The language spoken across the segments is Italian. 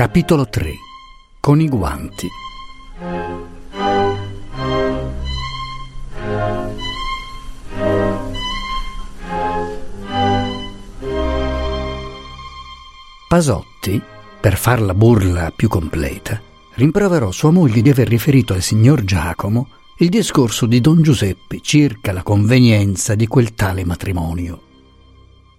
Capitolo 3 Con i guanti Pasotti, per far la burla più completa, rimproverò sua moglie di aver riferito al signor Giacomo il discorso di don Giuseppe circa la convenienza di quel tale matrimonio.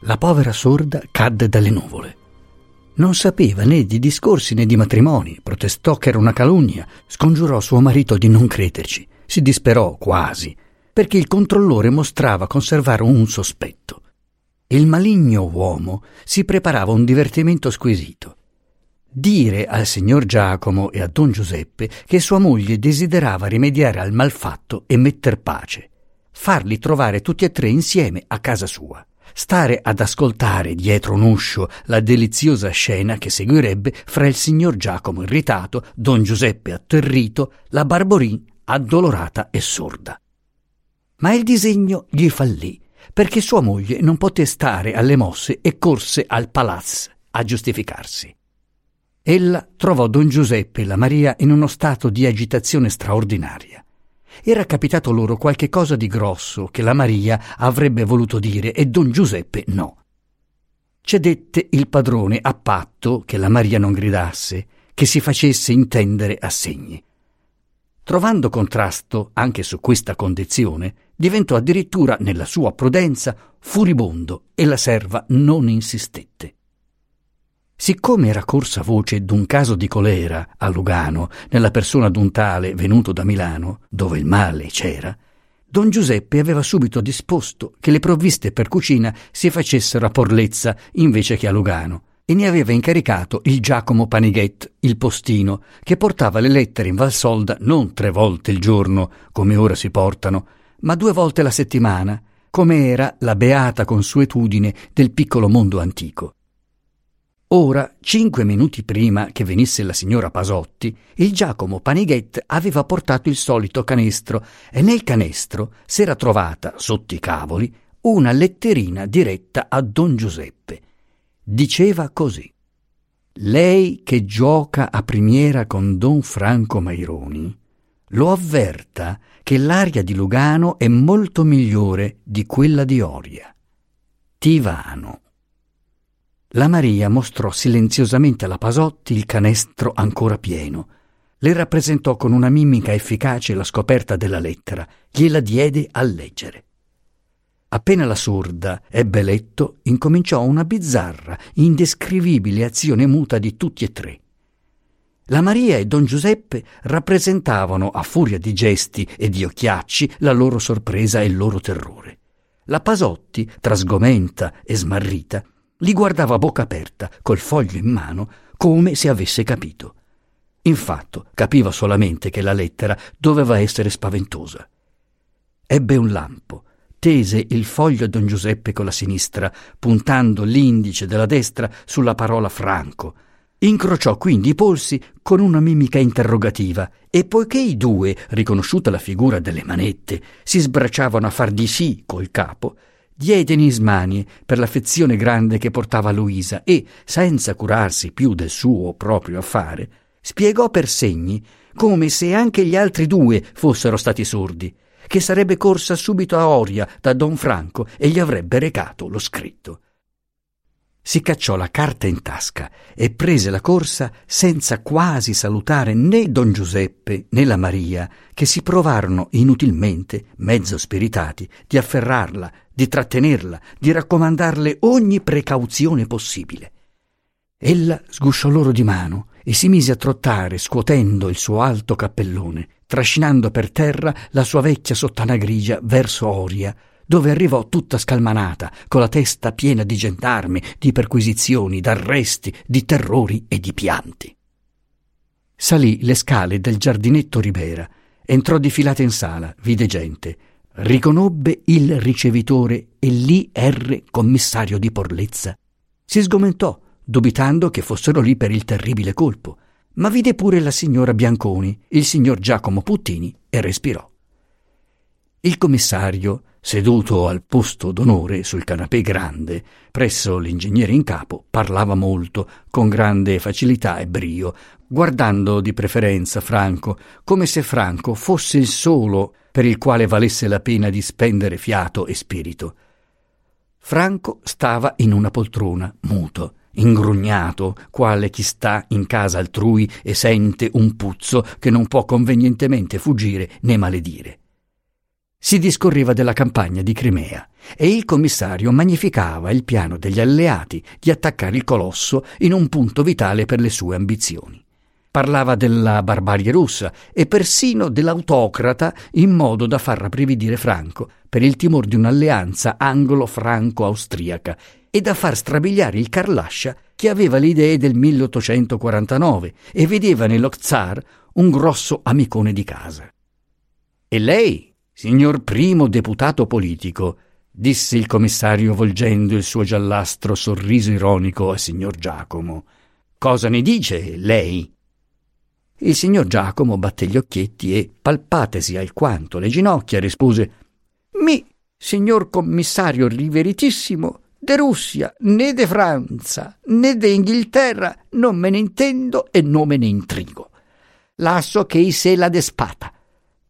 La povera sorda cadde dalle nuvole. Non sapeva né di discorsi né di matrimoni, protestò che era una calunnia, scongiurò suo marito di non crederci, si disperò quasi, perché il controllore mostrava conservare un sospetto. Il maligno uomo si preparava un divertimento squisito. Dire al signor Giacomo e a don Giuseppe che sua moglie desiderava rimediare al malfatto e metter pace, farli trovare tutti e tre insieme a casa sua stare ad ascoltare dietro un uscio la deliziosa scena che seguirebbe fra il signor Giacomo irritato, don Giuseppe atterrito, la Barborin addolorata e sorda. Ma il disegno gli fallì, perché sua moglie non poté stare alle mosse e corse al palazzo a giustificarsi. Ella trovò don Giuseppe e la Maria in uno stato di agitazione straordinaria. Era capitato loro qualche cosa di grosso che la Maria avrebbe voluto dire e don Giuseppe no. Cedette il padrone a patto che la Maria non gridasse, che si facesse intendere a segni. Trovando contrasto anche su questa condizione, diventò addirittura nella sua prudenza furibondo e la serva non insistette. Siccome era corsa voce d'un caso di colera a Lugano, nella persona d'un tale venuto da Milano, dove il male c'era, don Giuseppe aveva subito disposto che le provviste per cucina si facessero a Porlezza invece che a Lugano, e ne aveva incaricato il Giacomo Panighet, il postino, che portava le lettere in Valsolda non tre volte il giorno, come ora si portano, ma due volte la settimana, come era la beata consuetudine del piccolo mondo antico. Ora, cinque minuti prima che venisse la signora Pasotti, il Giacomo Panighet aveva portato il solito canestro e nel canestro s'era trovata, sotto i cavoli, una letterina diretta a don Giuseppe. Diceva così. Lei che gioca a primiera con don Franco Maironi, lo avverta che l'aria di Lugano è molto migliore di quella di Oria. Tivano. La Maria mostrò silenziosamente alla Pasotti il canestro ancora pieno. Le rappresentò con una mimica efficace la scoperta della lettera, gliela diede a leggere. Appena la sorda ebbe letto, incominciò una bizzarra, indescrivibile azione muta di tutti e tre. La Maria e don Giuseppe rappresentavano, a furia di gesti e di occhiacci, la loro sorpresa e il loro terrore. La Pasotti, trasgomenta e smarrita, li guardava a bocca aperta, col foglio in mano, come se avesse capito. Infatti, capiva solamente che la lettera doveva essere spaventosa. Ebbe un lampo, tese il foglio a don Giuseppe con la sinistra, puntando l'indice della destra sulla parola Franco. Incrociò quindi i polsi con una mimica interrogativa e poiché i due, riconosciuta la figura delle manette, si sbracciavano a far di sì col capo, diede in ismanie per l'affezione grande che portava Luisa e, senza curarsi più del suo proprio affare, spiegò per segni come se anche gli altri due fossero stati sordi, che sarebbe corsa subito a Oria da don Franco e gli avrebbe recato lo scritto. Si cacciò la carta in tasca e prese la corsa senza quasi salutare né don Giuseppe né la Maria, che si provarono inutilmente, mezzo spiritati, di afferrarla, di trattenerla, di raccomandarle ogni precauzione possibile. Ella sgusciò loro di mano e si mise a trottare scuotendo il suo alto cappellone, trascinando per terra la sua vecchia sottana grigia verso Oria, dove arrivò tutta scalmanata, con la testa piena di gendarmi, di perquisizioni, d'arresti, di terrori e di pianti. Salì le scale del giardinetto Ribera, entrò di filata in sala, vide gente, riconobbe il ricevitore e l'I.R. commissario di Porlezza. Si sgomentò, dubitando che fossero lì per il terribile colpo, ma vide pure la signora Bianconi, il signor Giacomo Puttini e respirò. Il commissario, seduto al posto d'onore sul canapè grande, presso l'ingegnere in capo, parlava molto, con grande facilità e brio, guardando di preferenza Franco, come se Franco fosse il solo per il quale valesse la pena di spendere fiato e spirito. Franco stava in una poltrona, muto, ingrugnato, quale chi sta in casa altrui e sente un puzzo che non può convenientemente fuggire né maledire. Si discorreva della campagna di Crimea e il commissario magnificava il piano degli alleati di attaccare il colosso in un punto vitale per le sue ambizioni. Parlava della barbarie russa e persino dell'autocrata in modo da far rabbrividire Franco per il timor di un'alleanza anglo-franco-austriaca e da far strabiliare il Carlascia che aveva le idee del 1849 e vedeva nello Czar un grosso amicone di casa. E lei, signor primo deputato politico, disse il commissario volgendo il suo giallastro sorriso ironico al signor Giacomo, cosa ne dice lei? Il signor Giacomo batté gli occhietti e, palpatesi alquanto le ginocchia, rispose Mi, signor commissario riveritissimo, de Russia, né de Francia, né de Inghilterra non me ne intendo e non me ne intrigo. Lasso che i se la despata.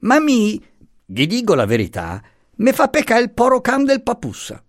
Ma mi, gli dico la verità, me fa peccare il poro can del papussa.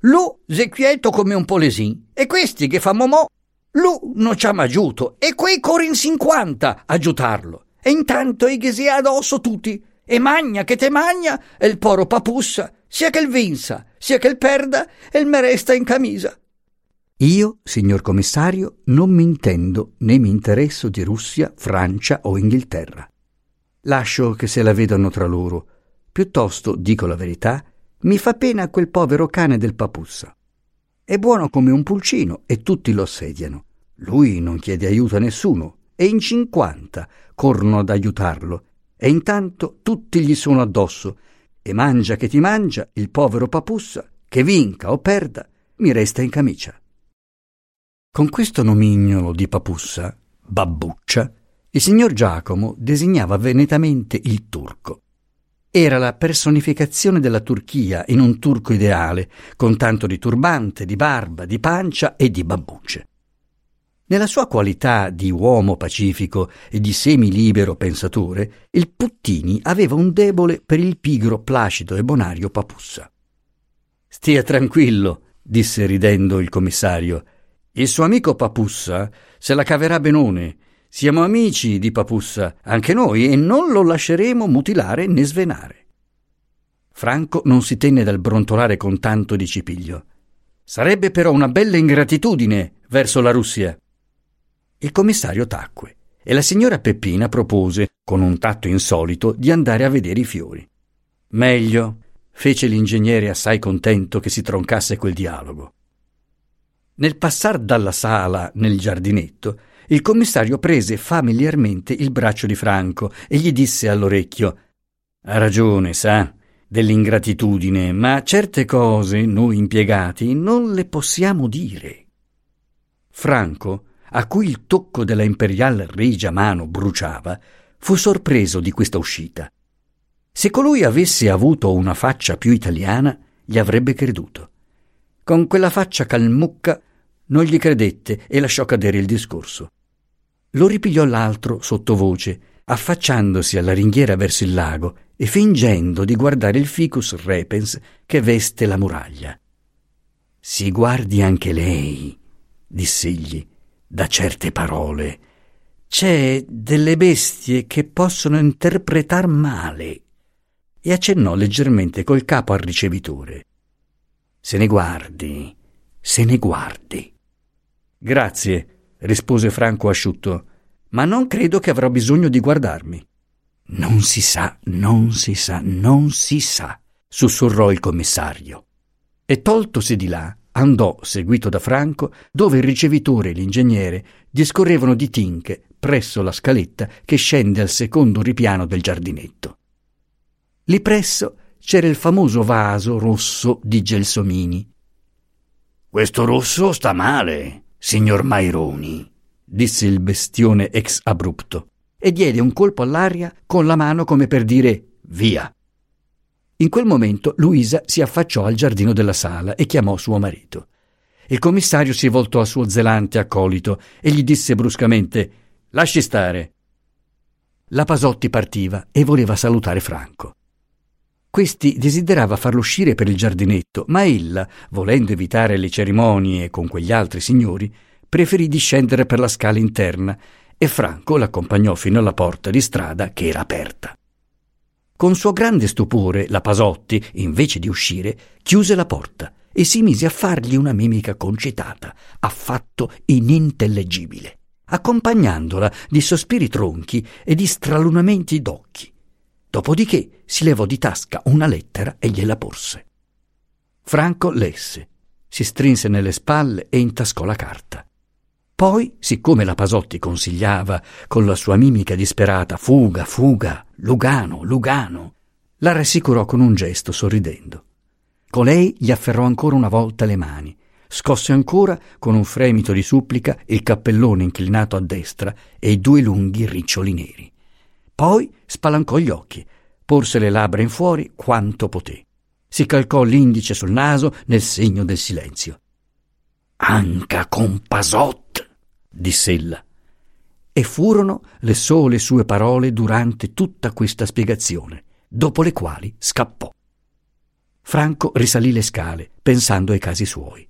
Lui se quieto come un polesin e questi che fa momò lui non ci ha mai aiuto e quei corrono in 50 a aiutarlo. E intanto i ha addosso tutti. E magna che te magna e il poro papussa, sia che il vinsa, sia che il perda e il me resta in camisa. Io, signor commissario, non mi intendo né mi interesso di Russia, Francia o Inghilterra. Lascio che se la vedano tra loro. Piuttosto, dico la verità, mi fa pena quel povero cane del papussa. È buono come un pulcino e tutti lo assediano. Lui non chiede aiuto a nessuno e in cinquanta corrono ad aiutarlo e intanto tutti gli sono addosso e mangia che ti mangia il povero papussa che vinca o perda mi resta in camicia. Con questo nomignolo di papussa, babbuccia, il signor Giacomo designava venetamente il turco era la personificazione della Turchia in un turco ideale, con tanto di turbante, di barba, di pancia e di babbucce. Nella sua qualità di uomo pacifico e di semilibero pensatore, il Puttini aveva un debole per il pigro placido e bonario Papussa. Stia tranquillo, disse ridendo il commissario. Il suo amico Papussa se la caverà benone siamo amici di Papussa, anche noi, e non lo lasceremo mutilare né svenare. Franco non si tenne dal brontolare con tanto di cipiglio. Sarebbe però una bella ingratitudine verso la Russia. Il commissario tacque e la signora Peppina propose, con un tatto insolito, di andare a vedere i fiori. Meglio, fece l'ingegnere assai contento che si troncasse quel dialogo. Nel passar dalla sala nel giardinetto, il commissario prese familiarmente il braccio di Franco e gli disse all'orecchio Ha ragione, sa, dell'ingratitudine, ma certe cose noi impiegati non le possiamo dire. Franco, a cui il tocco della imperial regia mano bruciava, fu sorpreso di questa uscita. Se colui avesse avuto una faccia più italiana, gli avrebbe creduto. Con quella faccia calmucca non gli credette e lasciò cadere il discorso. Lo ripigliò l'altro sottovoce, affacciandosi alla ringhiera verso il lago e fingendo di guardare il ficus repens che veste la muraglia. Si guardi anche lei, diss'egli, da certe parole. C'è delle bestie che possono interpretar male. E accennò leggermente col capo al ricevitore. Se ne guardi, se ne guardi. Grazie, rispose Franco asciutto, ma non credo che avrò bisogno di guardarmi. Non si sa, non si sa, non si sa, sussurrò il commissario. E toltosi di là, andò, seguito da Franco, dove il ricevitore e l'ingegnere discorrevano di tinche presso la scaletta che scende al secondo ripiano del giardinetto. Lì presso c'era il famoso vaso rosso di Gelsomini. Questo rosso sta male, signor Maironi, disse il bestione ex abrupto e diede un colpo all'aria con la mano come per dire via. In quel momento Luisa si affacciò al giardino della sala e chiamò suo marito. Il commissario si voltò a suo zelante accolito e gli disse bruscamente Lasci stare. La Pasotti partiva e voleva salutare Franco. Questi desiderava farlo uscire per il giardinetto, ma ella, volendo evitare le cerimonie con quegli altri signori, preferì discendere per la scala interna e Franco l'accompagnò fino alla porta di strada che era aperta. Con suo grande stupore, la Pasotti, invece di uscire, chiuse la porta e si mise a fargli una mimica concitata, affatto inintellegibile, accompagnandola di sospiri tronchi e di stralunamenti d'occhi. Dopodiché si levò di tasca una lettera e gliela porse. Franco lesse, si strinse nelle spalle e intascò la carta. Poi, siccome la Pasotti consigliava, con la sua mimica disperata, fuga, fuga, Lugano, Lugano, la rassicurò con un gesto sorridendo. Colei gli afferrò ancora una volta le mani, scosse ancora, con un fremito di supplica, il cappellone inclinato a destra e i due lunghi riccioli neri. Poi spalancò gli occhi, porse le labbra in fuori quanto poté. Si calcò l'indice sul naso nel segno del silenzio. Anca con Pasot, diss'ella. E furono le sole sue parole durante tutta questa spiegazione, dopo le quali scappò. Franco risalì le scale, pensando ai casi suoi.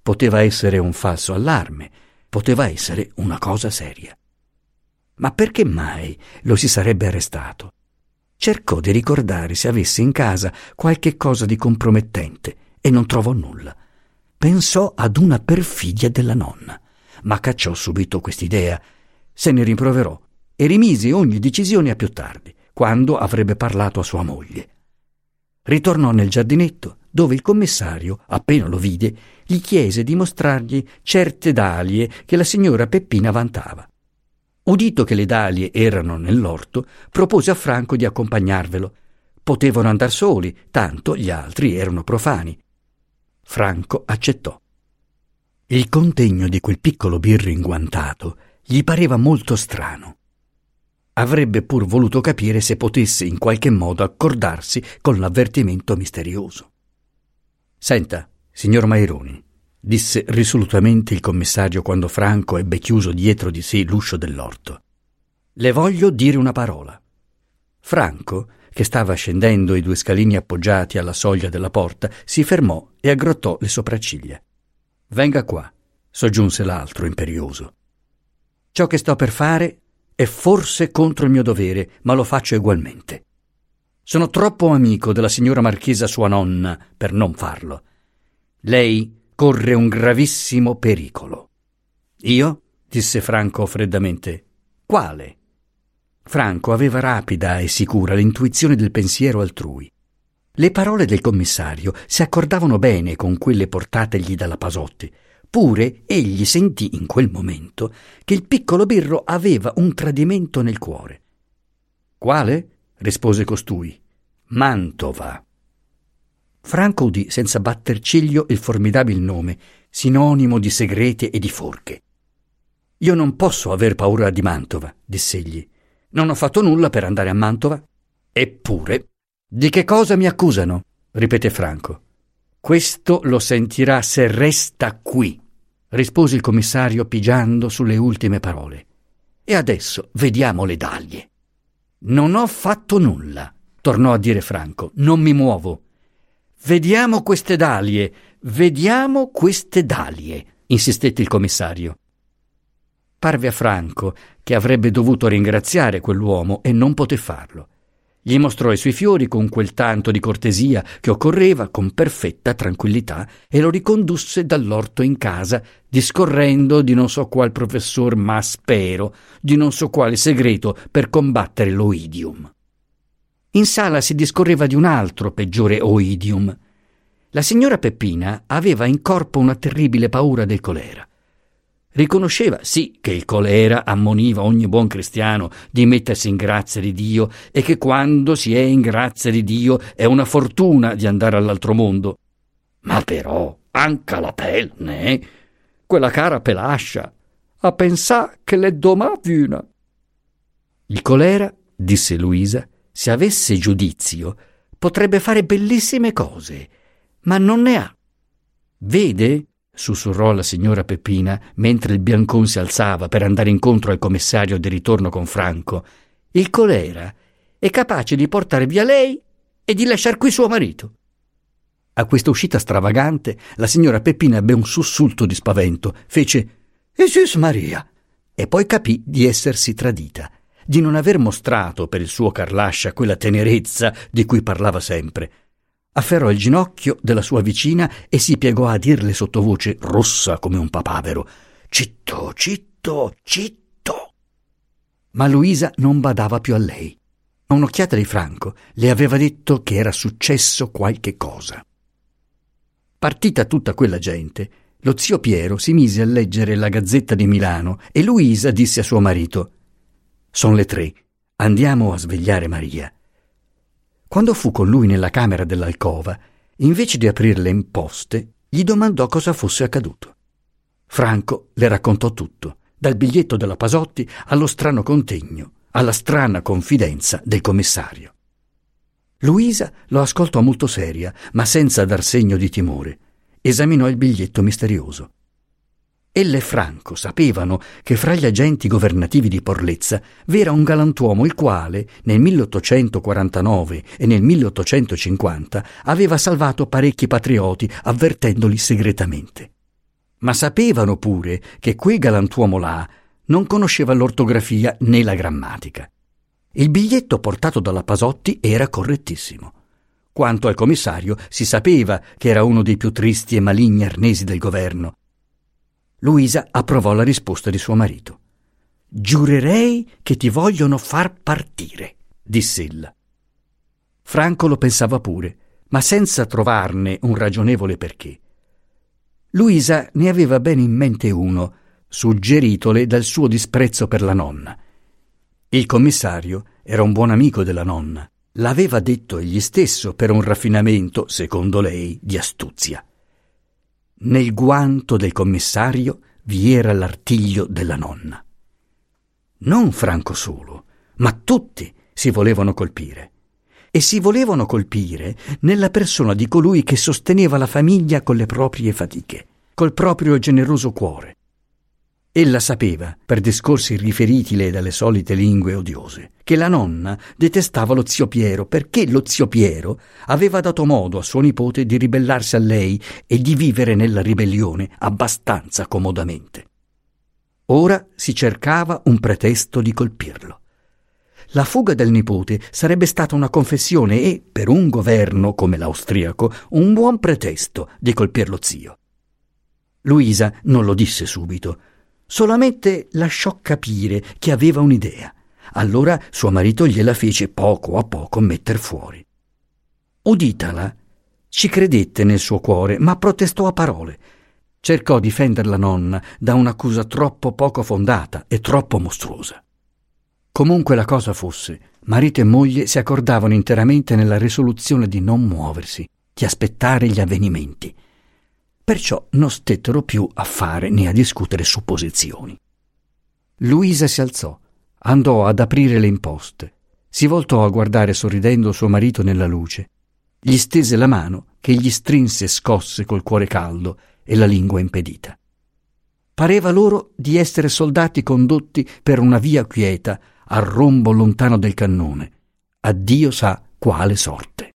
Poteva essere un falso allarme, poteva essere una cosa seria. Ma perché mai lo si sarebbe arrestato? Cercò di ricordare se avesse in casa qualche cosa di compromettente e non trovò nulla. Pensò ad una perfidia della nonna ma cacciò subito quest'idea, se ne rimproverò e rimise ogni decisione a più tardi, quando avrebbe parlato a sua moglie. Ritornò nel giardinetto, dove il commissario, appena lo vide, gli chiese di mostrargli certe dalie che la signora Peppina vantava. Udito che le dalie erano nell'orto, propose a Franco di accompagnarvelo. Potevano andar soli, tanto gli altri erano profani. Franco accettò. Il contegno di quel piccolo birro inguantato gli pareva molto strano. Avrebbe pur voluto capire se potesse in qualche modo accordarsi con l'avvertimento misterioso. Senta, signor Maironi, disse risolutamente il commissario quando Franco ebbe chiuso dietro di sé l'uscio dell'orto. Le voglio dire una parola. Franco, che stava scendendo i due scalini appoggiati alla soglia della porta, si fermò e aggrottò le sopracciglia. Venga qua, soggiunse l'altro imperioso. Ciò che sto per fare è forse contro il mio dovere, ma lo faccio ugualmente. Sono troppo amico della signora marchesa sua nonna per non farlo. Lei corre un gravissimo pericolo. Io? disse Franco freddamente. Quale? Franco aveva rapida e sicura l'intuizione del pensiero altrui. Le parole del commissario si accordavano bene con quelle portategli dalla Pasotti. Pure egli sentì in quel momento che il piccolo birro aveva un tradimento nel cuore. Quale? rispose costui. Mantova. Franco udì senza batter ciglio il formidabile nome, sinonimo di segreti e di forche. Io non posso aver paura di Mantova, diss'egli. Non ho fatto nulla per andare a Mantova. Eppure di che cosa mi accusano? ripeté Franco. Questo lo sentirà se resta qui, rispose il commissario pigiando sulle ultime parole. E adesso vediamo le daglie. Non ho fatto nulla, tornò a dire Franco. Non mi muovo. Vediamo queste dalie, vediamo queste dalie, insistette il commissario. Parve a Franco che avrebbe dovuto ringraziare quell'uomo e non poté farlo. Gli mostrò i suoi fiori con quel tanto di cortesia che occorreva con perfetta tranquillità e lo ricondusse dall'orto in casa, discorrendo di non so qual professor Maspero, di non so quale segreto per combattere l'oidium. In sala si discorreva di un altro peggiore oidium. La signora Peppina aveva in corpo una terribile paura del colera. Riconosceva sì che il colera ammoniva ogni buon cristiano di mettersi in grazia di Dio e che quando si è in grazia di Dio è una fortuna di andare all'altro mondo. Ma però anche la pelle, eh? quella cara pelascia, a pensà che le domà una. Il colera, disse Luisa, se avesse giudizio, potrebbe fare bellissime cose, ma non ne ha. Vede sussurrò la signora Peppina mentre il biancon si alzava per andare incontro al commissario di ritorno con Franco. Il colera è capace di portare via lei e di lasciar qui suo marito. A questa uscita stravagante la signora Peppina ebbe un sussulto di spavento, fece Jesus Maria e poi capì di essersi tradita, di non aver mostrato per il suo Carlascia quella tenerezza di cui parlava sempre afferrò il ginocchio della sua vicina e si piegò a dirle sottovoce, rossa come un papavero, Citto, citto, citto. Ma Luisa non badava più a lei. Un'occhiata di Franco le aveva detto che era successo qualche cosa. Partita tutta quella gente, lo zio Piero si mise a leggere la Gazzetta di Milano e Luisa disse a suo marito: Sono le tre, andiamo a svegliare Maria. Quando fu con lui nella camera dell'alcova, invece di aprir le imposte, gli domandò cosa fosse accaduto. Franco le raccontò tutto, dal biglietto della Pasotti allo strano contegno, alla strana confidenza del commissario. Luisa lo ascoltò molto seria, ma senza dar segno di timore. Esaminò il biglietto misterioso. Elle e Franco sapevano che fra gli agenti governativi di Porlezza v'era un galantuomo il quale, nel 1849 e nel 1850, aveva salvato parecchi patrioti avvertendoli segretamente. Ma sapevano pure che quel galantuomo là non conosceva l'ortografia né la grammatica. Il biglietto portato dalla Pasotti era correttissimo. Quanto al commissario, si sapeva che era uno dei più tristi e maligni arnesi del governo Luisa approvò la risposta di suo marito. Giurerei che ti vogliono far partire, diss'ella. Franco lo pensava pure, ma senza trovarne un ragionevole perché. Luisa ne aveva bene in mente uno, suggeritole dal suo disprezzo per la nonna. Il commissario era un buon amico della nonna. L'aveva detto egli stesso per un raffinamento, secondo lei, di astuzia. Nel guanto del commissario vi era l'artiglio della nonna. Non Franco solo, ma tutti si volevano colpire. E si volevano colpire nella persona di colui che sosteneva la famiglia con le proprie fatiche, col proprio generoso cuore, Ella sapeva, per discorsi riferitile dalle solite lingue odiose, che la nonna detestava lo zio Piero perché lo zio Piero aveva dato modo a suo nipote di ribellarsi a lei e di vivere nella ribellione abbastanza comodamente. Ora si cercava un pretesto di colpirlo. La fuga del nipote sarebbe stata una confessione e, per un governo come l'austriaco, un buon pretesto di colpir lo zio. Luisa non lo disse subito, solamente lasciò capire che aveva un'idea. Allora suo marito gliela fece poco a poco metter fuori. Uditala, ci credette nel suo cuore, ma protestò a parole. Cercò di difender la nonna da un'accusa troppo poco fondata e troppo mostruosa. Comunque la cosa fosse, marito e moglie si accordavano interamente nella risoluzione di non muoversi, di aspettare gli avvenimenti perciò non stettero più a fare né a discutere supposizioni. Luisa si alzò, andò ad aprire le imposte, si voltò a guardare sorridendo suo marito nella luce, gli stese la mano che gli strinse scosse col cuore caldo e la lingua impedita. Pareva loro di essere soldati condotti per una via quieta, al rombo lontano del cannone, a Dio sa quale sorte.